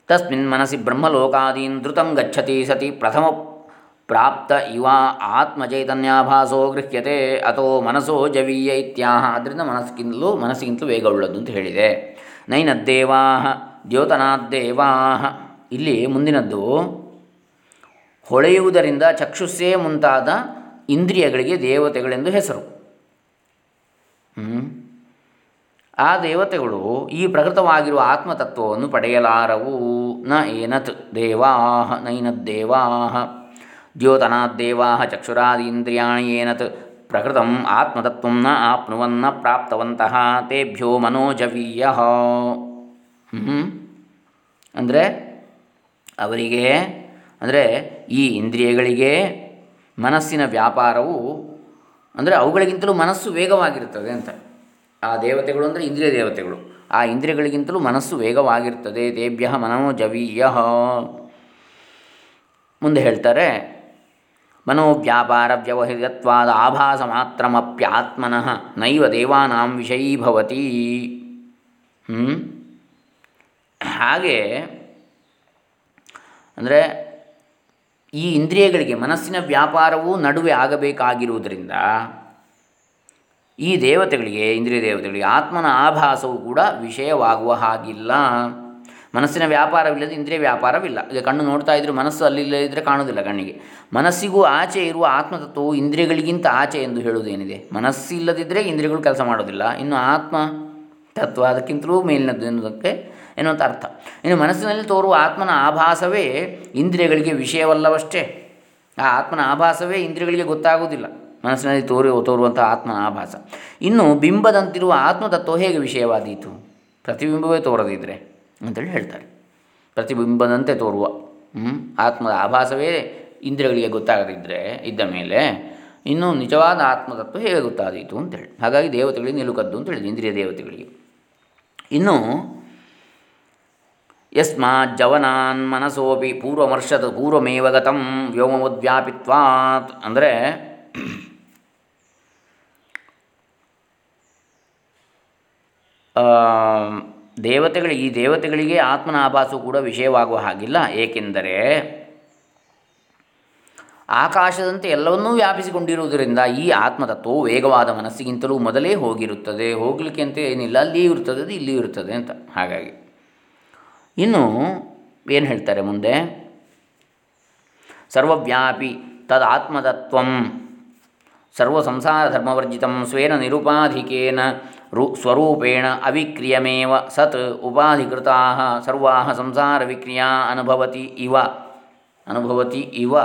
ತಸ್ಮಿನ್ ಮನಸಿ ಬ್ರಹ್ಮಲೋಕಾದೀನ್ ಧೃತಂ ಗಚ್ಚತಿ ಸತಿ ಪ್ರಥಮ ಪ್ರಾಪ್ತ ಇವ ಆತ್ಮಚೈತನ್ಯಾಭಾಸೋ ಗೃಹ್ಯತೆ ಅಥೋ ಮನಸೋ ಜವೀಯ ಇತ್ಯಾಹ ಅದರಿಂದ ಮನಸ್ಸಿಗಿಂತಲೂ ಮನಸ್ಸಿಗಿಂತಲೂ ವೇಗವುಳ್ಳದ್ದು ಅಂತ ಹೇಳಿದೆ. ನೈನದ್ದೇವಾ ದ್ಯೋತನಾದ್ದೇವಾ ಇಲ್ಲಿ ಮುಂದಿನದ್ದು, ಹೊಳೆಯುವುದರಿಂದ ಚಕ್ಷುಸ್ಸೇ ಮುಂತಾದ ಇಂದ್ರಿಯಗಳಿಗೆ ದೇವತೆಗಳೆಂದು ಹೆಸರು. ಆ ದೇವತೆಗಳು ಈ ಪ್ರಕೃತವಾಗಿರುವ ಆತ್ಮತತ್ವವನ್ನು ಪಡೆಯಲಾರವು. ನ ಏನತ್ ದೇವಾಹ ನೈನದ್ದೇವಾಹ ದ್ಯೋತನಾದ್ದೇವಾಹ ಚಕ್ಷುರಾದೀಂದ್ರಿಯಾಣಿ ಏನತ್. ಪ್ರಕೃತಂ ಆತ್ಮತತ್ವಂ ನ ಆಪ್ನುವನ್ನ ಪ್ರಾಪ್ತವಂತಹ ತೇಭ್ಯೋ ಮನೋಜವೀಯ. ಅಂದರೆ ಅವರಿಗೆ, ಅಂದರೆ ಈ ಇಂದ್ರಿಯಗಳಿಗೆ ಮನಸ್ಸಿನ ವ್ಯಾಪಾರವು, ಅಂದರೆ ಅವುಗಳಿಗಿಂತಲೂ ಮನಸ್ಸು ವೇಗವಾಗಿರುತ್ತದೆ ಅಂತ. ಆ ದೇವತೆಗಳು ಅಂದರೆ ಇಂದ್ರಿಯ ದೇವತೆಗಳು. ಆ ಇಂದ್ರಿಯಗಳಿಗಿಂತಲೂ ಮನಸ್ಸು ವೇಗವಾಗಿರ್ತದೆ. ತೇಭ್ಯ ಮನೋಜವೀಯ ಮುಂದೆ ಹೇಳ್ತಾರೆ ಮನೋವ್ಯಾಪಾರ ವ್ಯವಹಾರತ್ವಾದ ಆಭಾಸ ಮಾತ್ರಮಪ್ಯಾತ್ಮನಃ ನೈವ ದೇವಾನಾಂ ವಿಷಯೀಭವತಿ ಹಾಗೆ, ಅಂದರೆ ಈ ಇಂದ್ರಿಯಗಳಿಗೆ ಮನಸ್ಸಿನ ವ್ಯಾಪಾರವು ನಡುವೆ ಆಗಬೇಕಾಗಿರುವುದರಿಂದ ಈ ದೇವತೆಗಳಿಗೆ, ಇಂದ್ರಿಯ ದೇವತೆಗಳಿಗೆ ಆತ್ಮನ ಆಭಾಸವು ಕೂಡ ವಿಷಯವಾಗುವ ಹಾಗಿಲ್ಲ. ಮನಸ್ಸಿನ ವ್ಯಾಪಾರವಿಲ್ಲದೆ ಇಂದ್ರಿಯ ವ್ಯಾಪಾರವಿಲ್ಲ. ಈಗ ಕಣ್ಣು ನೋಡ್ತಾ ಇದ್ದರೆ ಮನಸ್ಸು ಅಲ್ಲಿಲ್ಲದಿದ್ದರೆ ಕಾಣುವುದಿಲ್ಲ ಕಣ್ಣಿಗೆ. ಮನಸ್ಸಿಗೂ ಆಚೆ ಇರುವ ಆತ್ಮತತ್ವವು ಇಂದ್ರಿಯಗಳಿಗಿಂತ ಆಚೆ ಎಂದು ಹೇಳುವುದೇನಿದೆ? ಮನಸ್ಸಿಲ್ಲದಿದ್ದರೆ ಇಂದ್ರಿಯಗಳು ಕೆಲಸ ಮಾಡೋದಿಲ್ಲ. ಇನ್ನು ಆತ್ಮ ತತ್ವ ಅದಕ್ಕಿಂತಲೂ ಮೇಲಿನದ್ದು ಎನ್ನುವುದಕ್ಕೆ ಎನ್ನುವಂಥ ಅರ್ಥ. ಇನ್ನು ಮನಸ್ಸಿನಲ್ಲಿ ತೋರುವ ಆತ್ಮನ ಆಭಾಸವೇ ಇಂದ್ರಿಯಗಳಿಗೆ ವಿಷಯವಲ್ಲವಷ್ಟೇ. ಆ ಆತ್ಮನ ಆಭಾಸವೇ ಇಂದ್ರಿಯಗಳಿಗೆ ಗೊತ್ತಾಗುವುದಿಲ್ಲ. ಮನಸ್ಸಿನಲ್ಲಿ ತೋರಿ ತೋರುವಂಥ ಆತ್ಮ ಆಭಾಸ. ಇನ್ನು ಬಿಂಬದಂತಿರುವ ಆತ್ಮತತ್ವ ಹೇಗೆ ವಿಷಯವಾದೀತು? ಪ್ರತಿಬಿಂಬವೇ ತೋರದಿದ್ದರೆ ಅಂತೇಳಿ ಹೇಳ್ತಾರೆ. ಪ್ರತಿಬಿಂಬದಂತೆ ತೋರುವ ಆತ್ಮದ ಆಭಾಸವೇ ಇಂದ್ರಿಯಗಳಿಗೆ ಗೊತ್ತಾಗದಿದ್ದರೆ ಇದ್ದ ಮೇಲೆ ಇನ್ನು ನಿಜವಾದ ಆತ್ಮತತ್ವ ಹೇಗೆ ಗೊತ್ತಾದೀತು ಅಂತೇಳಿ. ಹಾಗಾಗಿ ದೇವತೆಗಳಿಗೆ ನಿಲುಕದ್ದು ಅಂತ ಹೇಳಿದ್ರು ಇಂದ್ರಿಯ ದೇವತೆಗಳಿಗೆ. ಇನ್ನು ಯಸ್ಮಾ ಜವನಾನ್ ಮನಸೋಪಿ ಪೂರ್ವಮರ್ಷದ ಪೂರ್ವಮೇವಗತಂ ಗತಂ ವ್ಯೋಮೋದ್ವ್ಯಾಪಿತ್ವಾತ್. ಅಂದರೆ ದೇವತೆಗಳಿಗೆ ಈ ದೇವತೆಗಳಿಗೆ ಆತ್ಮನ ಆಭಾಸವು ಕೂಡ ವಿಷಯವಾಗುವ ಹಾಗಿಲ್ಲ. ಏಕೆಂದರೆ ಆಕಾಶದಂತೆ ಎಲ್ಲವನ್ನೂ ವ್ಯಾಪಿಸಿಕೊಂಡಿರುವುದರಿಂದ ಈ ಆತ್ಮತತ್ವವು ವೇಗವಾದ ಮನಸ್ಸಿಗಿಂತಲೂ ಮೊದಲೇ ಹೋಗಿರುತ್ತದೆ. ಹೋಗಲಿಕ್ಕೆ ಅಂತ ಏನಿಲ್ಲ, ಅಲ್ಲಿಯೂ ಇರುತ್ತದೆ, ಅದು ಇಲ್ಲಿಯೂ ಇರ್ತದೆ ಅಂತ. ಹಾಗಾಗಿ ಇನ್ನು ಏನು ಹೇಳ್ತಾರೆ ಮುಂದೆ? ಸರ್ವವ್ಯಾಪಿ ತದಾತ್ಮತತ್ವಂ ಸರ್ವ ಸಂಸಾರ ಧರ್ಮವರ್ಜಿತ ಸ್ವೇನ ನಿರುಪಾಧಿಕೇನ स्वरूपेण अविक्रियमेव सत् उपाधिकृताः सर्वाः संसारविक्रिया अनुभवति इव। अनुभवति इव।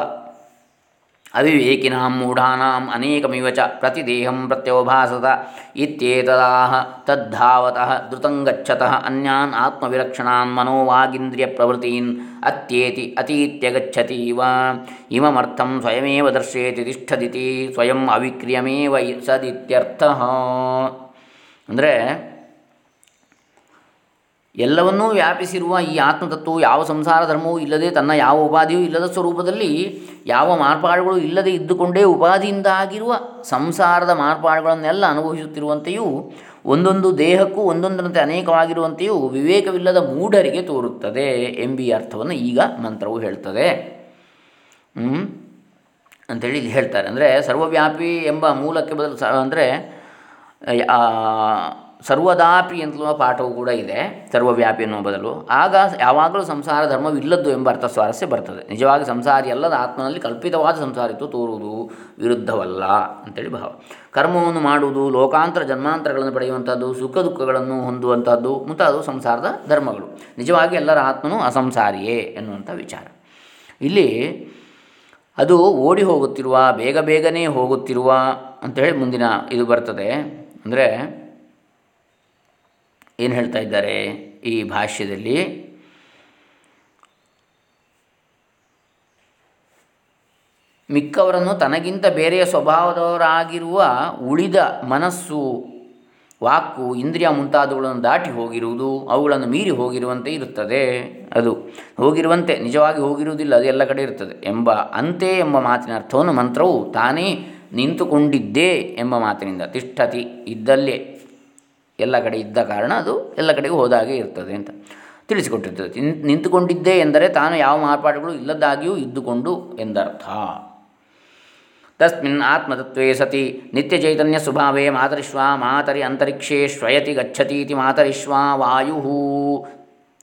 अविवेकिनां मूढानाम् अनेकमिव च प्रतिदेहं प्रत्यवभासत इत्येतदाह तद्धावतः द्रुतं गच्छतः अन्यान् आत्मविलक्षणान् मनोवागिन्द्रियप्रभृतीन् अत्येति अतीत्यगच्छति इव। इममर्थं स्वयमेव दर्शयति तिष्ठदिति, स्वयम् अविक्रियमेव सदित्यर्थः। ಅಂದರೆ ಎಲ್ಲವನ್ನೂ ವ್ಯಾಪಿಸಿರುವ ಈ ಆತ್ಮತತ್ವವು ಯಾವ ಸಂಸಾರ ಧರ್ಮವೂ ಇಲ್ಲದೆ ತನ್ನ ಯಾವ ಉಪಾಧಿಯೂ ಇಲ್ಲದ ಸ್ವರೂಪದಲ್ಲಿ ಯಾವ ಮಾರ್ಪಾಡುಗಳು ಇಲ್ಲದೆ ಇದ್ದುಕೊಂಡೇ ಉಪಾಧಿಯಿಂದ ಆಗಿರುವ ಸಂಸಾರದ ಮಾರ್ಪಾಡುಗಳನ್ನೆಲ್ಲ ಅನುಭವಿಸುತ್ತಿರುವಂತೆಯೂ, ಒಂದೊಂದು ದೇಹಕ್ಕೂ ಒಂದೊಂದರಂತೆ ಅನೇಕವಾಗಿರುವಂತೆಯೂ ವಿವೇಕವಿಲ್ಲದ ಮೂಢರಿಗೆ ತೋರುತ್ತದೆ ಎಂಬಿ ಅರ್ಥವನ್ನು ಈಗ ಮಂತ್ರವು ಹೇಳ್ತದೆ. ಅಂಥೇಳಿ ಇಲ್ಲಿ ಹೇಳ್ತಾರೆ. ಅಂದರೆ ಸರ್ವವ್ಯಾಪಿ ಎಂಬ ಮೂಲಕ್ಕೆ ಬದಲು ಅಂದರೆ ಸರ್ವದಾಪಿ ಅಂತಲೂ ಪಾಠವು ಕೂಡ ಇದೆ, ಸರ್ವವ್ಯಾಪಿ ಎನ್ನುವ ಬದಲು. ಆಗ ಯಾವಾಗಲೂ ಸಂಸಾರ ಧರ್ಮವಿಲ್ಲದ್ದು ಎಂಬ ಅರ್ಥ ಸ್ವಾರಸ್ಯ ಬರ್ತದೆ. ನಿಜವಾಗಿ ಸಂಸಾರಿ ಅಲ್ಲದ ಆತ್ಮನಲ್ಲಿ ಕಲ್ಪಿತವಾದ ಸಂಸಾರಿತ್ವ ತೋರುವುದು ವಿರುದ್ಧವಲ್ಲ ಅಂತೇಳಿ ಭಾವ. ಕರ್ಮವನ್ನು ಮಾಡುವುದು, ಲೋಕಾಂತರ ಜನ್ಮಾಂತರಗಳನ್ನು ಪಡೆಯುವಂಥದ್ದು, ಸುಖ ದುಃಖಗಳನ್ನು ಹೊಂದುವಂಥದ್ದು ಮುಂತಾದವು ಸಂಸಾರದ ಧರ್ಮಗಳು. ನಿಜವಾಗಿ ಎಲ್ಲರ ಆತ್ಮನು ಅಸಂಸಾರಿಯೇ ಎನ್ನುವಂಥ ವಿಚಾರ. ಇಲ್ಲಿ ಅದು ಓಡಿ ಹೋಗುತ್ತಿರುವ, ಬೇಗ ಬೇಗನೆ ಹೋಗುತ್ತಿರುವ ಅಂತೇಳಿ ಮುಂದಿನ ಇದು ಬರ್ತದೆ. ಅಂದರೆ ಏನು ಹೇಳ್ತಾ ಇದ್ದಾರೆ ಈ ಭಾಷ್ಯದಲ್ಲಿ? ಮಿಕ್ಕವರನ್ನು ತನಗಿಂತ ಬೇರೆಯ ಸ್ವಭಾವದವರಾಗಿರುವ ಉಳಿದ ಮನಸ್ಸು, ವಾಕು, ಇಂದ್ರಿಯ ಮುಂತಾದವುಗಳನ್ನು ದಾಟಿ ಹೋಗಿರುವುದು, ಅವುಗಳನ್ನು ಮೀರಿ ಹೋಗಿರುವಂತೆ ಇರುತ್ತದೆ. ಅದು ಹೋಗಿರುವಂತೆ, ನಿಜವಾಗಿ ಹೋಗಿರುವುದಿಲ್ಲ, ಅದು ಎಲ್ಲ ಕಡೆ ಇರ್ತದೆ ಎಂಬ ಅಂತೆ ಎಂಬ ಮಾತಿನ ಅರ್ಥವನ್ನು ಮಂತ್ರವು ತಾನೇ ನಿಂತುಕೊಂಡಿದ್ದೇ ಎಂಬ ಮಾತಿನಿಂದ ತಿಷ್ಠತಿ ಇದ್ದಲ್ಲೇ, ಎಲ್ಲ ಕಡೆ ಇದ್ದ ಕಾರಣ ಅದು ಎಲ್ಲ ಕಡೆಗೂ ಹೋದಾಗೆ ಇರ್ತದೆ ಅಂತ ತಿಳಿಸಿಕೊಟ್ಟಿರ್ತದೆ. ನಿಂತುಕೊಂಡಿದ್ದೇ ಎಂದರೆ ತಾನು ಯಾವ ಮಾರ್ಪಾಡುಗಳು ಇಲ್ಲದಾಗಿಯೂ ಇದ್ದುಕೊಂಡು ಎಂದರ್ಥ. ತಸ್ಮಿನ್ ಆತ್ಮತತ್ವೇ ಸತಿ ನಿತ್ಯಚೈತನ್ಯ ಸ್ವಭಾವೇ ಮಾತರಿಶ್ವಾ ಮಾತರಿ ಅಂತರಿಕ್ಷೇ ಶ್ವಯತಿ ಗಚ್ಚತೀತಿ ಮಾತರಿಶ್ವ ವಾಯು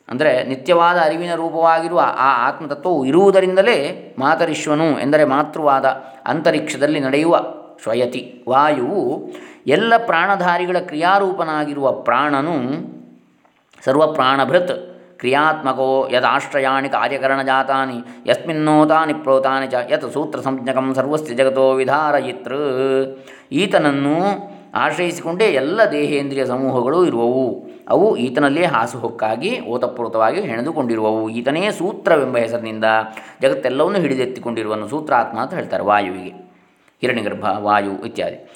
ಅಂದರೆ ನಿತ್ಯವಾದ ಅರಿವಿನ ರೂಪವಾಗಿರುವ ಆ ಆತ್ಮತತ್ವವು ಇರುವುದರಿಂದಲೇ ಮಾತರಿಶ್ವನು ಎಂದರೆ ಮಾತೃವಾದ ಅಂತರಿಕ್ಷದಲ್ಲಿ ನಡೆಯುವ ಸ್ವಯತಿ. ವಾಯುವು ಎಲ್ಲ ಪ್ರಾಣಧಾರಿಗಳ ಕ್ರಿಯಾರೂಪನಾಗಿರುವ ಪ್ರಾಣನು ಸರ್ವಪ್ರಾಣಭೃತ್. ಕ್ರಿಯಾತ್ಮಕೋ ಯದಾಶ್ರಯಾಣಿ ಕಾರ್ಯಕರಣ ಜಾತಾನಿ ಯಸ್ಮಿನ್ನೋತಾನಿ ಪ್ರೋತಾನಿ ಚ ಯತ್ ಸೂತ್ರ ಸಂಜ್ಞಕಂ ಸರ್ವಸ್ಯ ಜಗತೋ ವಿಧಾರಯಿತೃ. ಈತನನ್ನು ಆಶ್ರಯಿಸಿಕೊಂಡೇ ಎಲ್ಲ ದೇಹೇಂದ್ರಿಯ ಸಮೂಹಗಳು ಇರುವವು. ಅವು ಈತನಲ್ಲಿಯೇ ಹಾಸುಹೊಕ್ಕಾಗಿ ಓತಪ್ರೋತವಾಗಿ ಹೆಣೆದುಕೊಂಡಿರುವವು. ಈತನೇ ಸೂತ್ರವೆಂಬ ಹೆಸರಿನಿಂದ ಜಗತ್ತೆಲ್ಲವನ್ನು ಹಿಡಿದೆತ್ತಿಕೊಂಡಿರುವನು ಸೂತ್ರಾತ್ಮ ಅಂತ ಹೇಳ್ತಾರೆ ವಾಯುವಿಗೆ. ಹಿರಣ್ಯಗರ್ಭ, ವಾಯು ಇತ್ಯಾದಿ.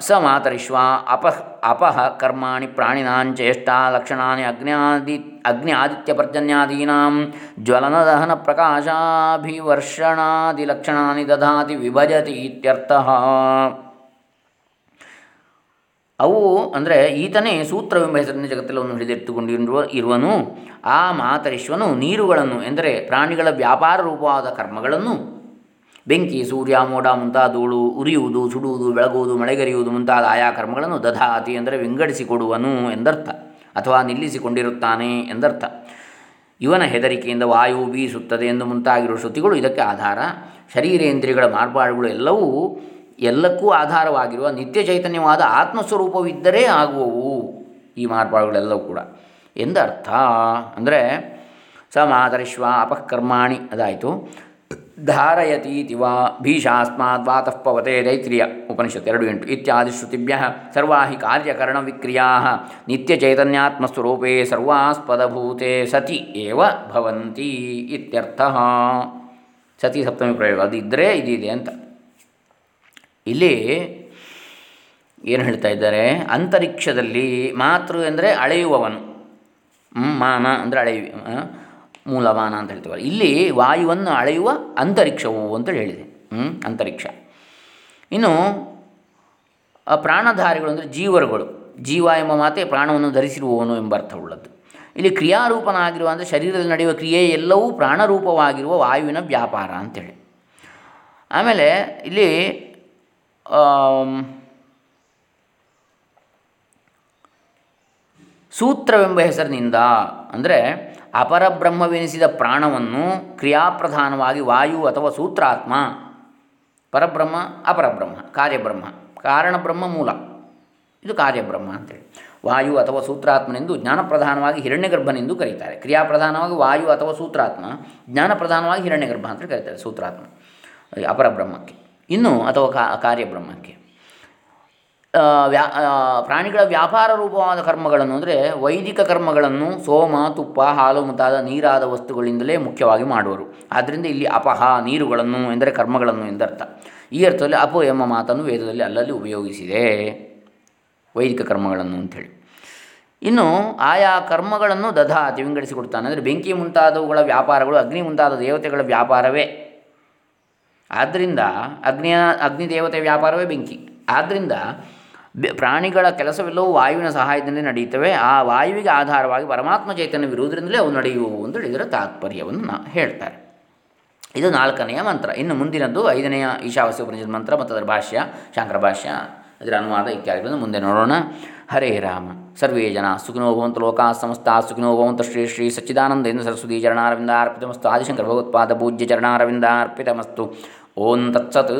ಸ ಮಾತರಿಶ್ವ ಅಪಹ ಅಪಹ ಕರ್ಮಾಣಿ ಪ್ರಾಣಿನಾಂಚೇಷ್ಟಾ ಲಕ್ಷಣಾನಿ ಅಗ್ನ್ಯಾದಿ ಅಗ್ನಿ ಆದಿತ್ಯ ಪರ್ಜನ್ಯಾದೀನಾಂ ಜ್ವಲನ ದಹನ ಪ್ರಕಾಶಾಭಿವರ್ಷಣಾದಿ ಲಕ್ಷಣಾನಿ ದಧಾತಿ ವಿಭಜತಿ ಇತ್ಯರ್ಥಃ. ಅವು ಅಂದರೆ ಈತನೇ ಸೂತ್ರವೆಂಬ ಹೆಸರಿನ ಜಗತ್ತೆಲ್ಲವನ್ನು ಹಿಡಿದಿಟ್ಟುಕೊಂಡಿರುವ ಇರುವನು. ಆ ಮಾತರಿಶ್ವನು ನೀರುಗಳನ್ನು ಎಂದರೆ ಪ್ರಾಣಿಗಳ ವ್ಯಾಪಾರ ರೂಪವಾದ ಕರ್ಮಗಳನ್ನು. ಬೆಂಕಿ, ಸೂರ್ಯ, ಮೋಡ ಮುಂತಾದವುಗಳು ಉರಿಯುವುದು, ಸುಡುವುದು, ಬೆಳಗುವುದು, ಮಳೆಗರಿಯುವುದು ಮುಂತಾದ ಆಯಾ ಕರ್ಮಗಳನ್ನು ದಧಾತಿ ಅಂದರೆ ವಿಂಗಡಿಸಿಕೊಡುವನು ಎಂದರ್ಥ. ಅಥವಾ ನಿಲ್ಲಿಸಿಕೊಂಡಿರುತ್ತಾನೆ ಎಂದರ್ಥ. ಇವನ ಹೆದರಿಕೆಯಿಂದ ವಾಯು ಬೀಸುತ್ತದೆ ಎಂದು ಮುಂತಾಗಿರುವ ಶ್ರುತಿಗಳು ಇದಕ್ಕೆ ಆಧಾರ. ಶರೀರೇಂದ್ರಿಯಗಳ ಮಾರ್ಪಾಡುಗಳು ಎಲ್ಲವೂ ಎಲ್ಲಕ್ಕೂ ಆಧಾರವಾಗಿರುವ ನಿತ್ಯ ಚೈತನ್ಯವಾದ ಆತ್ಮಸ್ವರೂಪವಿದ್ದರೆ ಆಗುವವು ಈ ಮಾರ್ಪಾಡುಗಳೆಲ್ಲವೂ ಕೂಡ. ಎಂದರ್ಥ? ಅಂದರೆ ಸ ಮಾತರಿಶ್ವ ಅಪಃಕರ್ಮಾಣಿ ಅದಾಯಿತು. ಧಾರಯತೀತಿ ವಾ ಭೀಷಾಸ್ಮಾತ್ ವಾತಃ ಪವತೆ ತೈತ್ರಿಯ ಉಪನಿಷತ್ ಎರಡು ಎಂಟು. ಇತ್ಯಾದಿ ಶ್ರುತಿಭ್ಯ ಸರ್ವಾ ಹಿ ಕಾರ್ಯಕರಣ ವಿಕ್ರಿಯಾ ನಿತ್ಯಚೈತನ್ಯಾತ್ಮಸ್ವರೂಪೇ ಸರ್ವಾಸ್ಪದಭೂತೆ ಸತಿ ಏವ ಭವಂತಿ ಇತ್ಯರ್ಥ. ಸತಿ ಸಪ್ತಮಿ ಪ್ರಯೋಗ, ಅದು ಇದ್ದರೆ ಇದಿದೆ ಅಂತ. ಇಲ್ಲಿ ಏನು ಹೇಳ್ತಾ ಇದ್ದಾರೆ? ಅಂತರಿಕ್ಷದಲ್ಲಿ ಮಾತೃ ಎಂದರೆ ಅಳೆಯುವವನು. ಮಾನ ಅಂದರೆ ಅಳೆಯುವ ಮೂಲಮಾನ ಅಂತ ಹೇಳ್ತೀವಲ್ಲ. ಇಲ್ಲಿ ವಾಯುವನ್ನು ಅಳೆಯುವ ಅಂತರಿಕ್ಷವು ಅಂತೇಳಿ ಹೇಳಿದೆ. ಅಂತರಿಕ್ಷ. ಇನ್ನು ಪ್ರಾಣಧಾರಿಗಳು ಅಂದರೆ ಜೀವರುಗಳು. ಜೀವ ಎಂಬ ಮಾತೆ ಪ್ರಾಣವನ್ನು ಧರಿಸಿರುವವನು ಎಂಬ ಅರ್ಥವುಳ್ಳದ್ದು ಇಲ್ಲಿ ಕ್ರಿಯಾರೂಪನಾಗಿರುವ ಅಂದರೆ ಶರೀರದಲ್ಲಿ ನಡೆಯುವ ಕ್ರಿಯೆ ಎಲ್ಲವೂ ಪ್ರಾಣರೂಪವಾಗಿರುವ ವಾಯುವಿನ ವ್ಯಾಪಾರ ಅಂತೇಳಿ ಆಮೇಲೆ ಇಲ್ಲಿ ಸೂತ್ರವೆಂಬ ಹೆಸರಿನಿಂದ ಅಂದರೆ ಅಪರಬ್ರಹ್ಮವೆನಿಸಿದ ಪ್ರಾಣವನ್ನು ಕ್ರಿಯಾಪ್ರಧಾನವಾಗಿ ವಾಯು ಅಥವಾ ಸೂತ್ರಾತ್ಮ, ಪರಬ್ರಹ್ಮ, ಅಪರಬ್ರಹ್ಮ, ಕಾರ್ಯಬ್ರಹ್ಮ, ಕಾರಣಬ್ರಹ್ಮ ಮೂಲ. ಇದು ಕಾರ್ಯಬ್ರಹ್ಮ ಅಂತೇಳಿ. ವಾಯು ಅಥವಾ ಸೂತ್ರಾತ್ಮನೆಂದು ಜ್ಞಾನಪ್ರಧಾನವಾಗಿ ಹಿರಣ್ಯಗರ್ಭನೆಂದು ಕರೀತಾರೆ. ಕ್ರಿಯಾಪ್ರಧಾನವಾಗಿ ವಾಯು ಅಥವಾ ಸೂತ್ರಾತ್ಮ, ಜ್ಞಾನಪ್ರಧಾನವಾಗಿ ಹಿರಣ್ಯಗರ್ಭ ಅಂತ ಕರೀತಾರೆ ಸೂತ್ರಾತ್ಮ, ಅಪರಬ್ರಹ್ಮಕ್ಕೆ. ಇನ್ನು ಅಥವಾ ಕಾ ಕಾರ್ಯಬ್ರಹ್ಮಕ್ಕೆ ವ್ಯಾ ಪ್ರಾಣಿಗಳ ವ್ಯಾಪಾರ ರೂಪವಾದ ಕರ್ಮಗಳನ್ನು ಅಂದರೆ ವೈದಿಕ ಕರ್ಮಗಳನ್ನು ಸೋಮ, ತುಪ್ಪ, ಹಾಲು ಮುಂತಾದ ನೀರಾದ ವಸ್ತುಗಳಿಂದಲೇ ಮುಖ್ಯವಾಗಿ ಮಾಡುವರು. ಆದ್ದರಿಂದ ಇಲ್ಲಿ ಅಪಹ, ನೀರುಗಳನ್ನು ಎಂದರೆ ಕರ್ಮಗಳನ್ನು ಎಂದರ್ಥ. ಈ ಅರ್ಥದಲ್ಲಿ ಅಪೋ ಎಂಬ ಮಾತನ್ನು ವೇದದಲ್ಲಿ ಅಲ್ಲಲ್ಲಿ ಉಪಯೋಗಿಸಿದೆ. ವೈದಿಕ ಕರ್ಮಗಳನ್ನು ಅಂಥೇಳಿ. ಇನ್ನು ಆಯಾ ಕರ್ಮಗಳನ್ನು ದಧಾತಿ ವಿಂಗಡಿಸಿಕೊಡ್ತಾನೆ. ಅಂದರೆ ಬೆಂಕಿ ಮುಂತಾದವುಗಳ ವ್ಯಾಪಾರಗಳು, ಅಗ್ನಿ ಮುಂತಾದ ದೇವತೆಗಳ ವ್ಯಾಪಾರವೇ ಆದ್ದರಿಂದ ಅಗ್ನಿಯ ಅಗ್ನಿ ದೇವತೆ ವ್ಯಾಪಾರವೇ ಬೆಂಕಿ. ಆದ್ದರಿಂದ ಪ್ರಾಣಿಗಳ ಕೆಲಸವೆಲ್ಲವೂ ವಾಯುವಿನ ಸಹಾಯದಿಂದ ನಡೆಯುತ್ತವೆ. ಆ ವಾಯುವಿಗೆ ಆಧಾರವಾಗಿ ಪರಮಾತ್ಮ ಚೈತನ್ಯವಿರುವುದರಿಂದಲೇ ಅವು ನಡೆಯುವು ಅಂತ ಹೇಳಿದರೆ ತಾತ್ಪರ್ಯವನ್ನು ನಾ, ಹೇಳ್ತಾರೆ. ಇದು ನಾಲ್ಕನೆಯ ಮಂತ್ರ. ಇನ್ನು ಮುಂದಿನದ್ದು ಐದನೆಯ ಈಶಾವಾಸ್ಯ ಉಪನಿಷತ್ ಮಂತ್ರ ಮತ್ತು ಅದರ ಭಾಷ್ಯ, ಶಾಂಕರ ಭಾಷ್ಯ, ಅದರ ಅನುವಾದ ಇತ್ಯಾದಿಗಳನ್ನು ಮುಂದೆ ನೋಡೋಣ. ಹರೇ ರಾಮ. ಸರ್ವೇ ಜನ ಸುಖಿನೋ ಭವಂತ ಲೋಕಾ ಸಮಸ್ತ ಸುಖಿನೋ ಭವಂತ ಶ್ರೀ ಶ್ರೀ ಸಚ್ಚಿದಾನಂದೇಂದ್ರ ಸರಸ್ವತಿ ಚರಣಾರವಿಂದ ಅರ್ಪಿತಮಸ್ತು. ಆದಿಶಂಕರ ಭಗವತ್ಪಾದ ಪೂಜ್ಯ ಚರಣಾರವಿಂದ ಅರ್ಪಿತಮಸ್ತು. ಓಂ ತತ್ಸತ್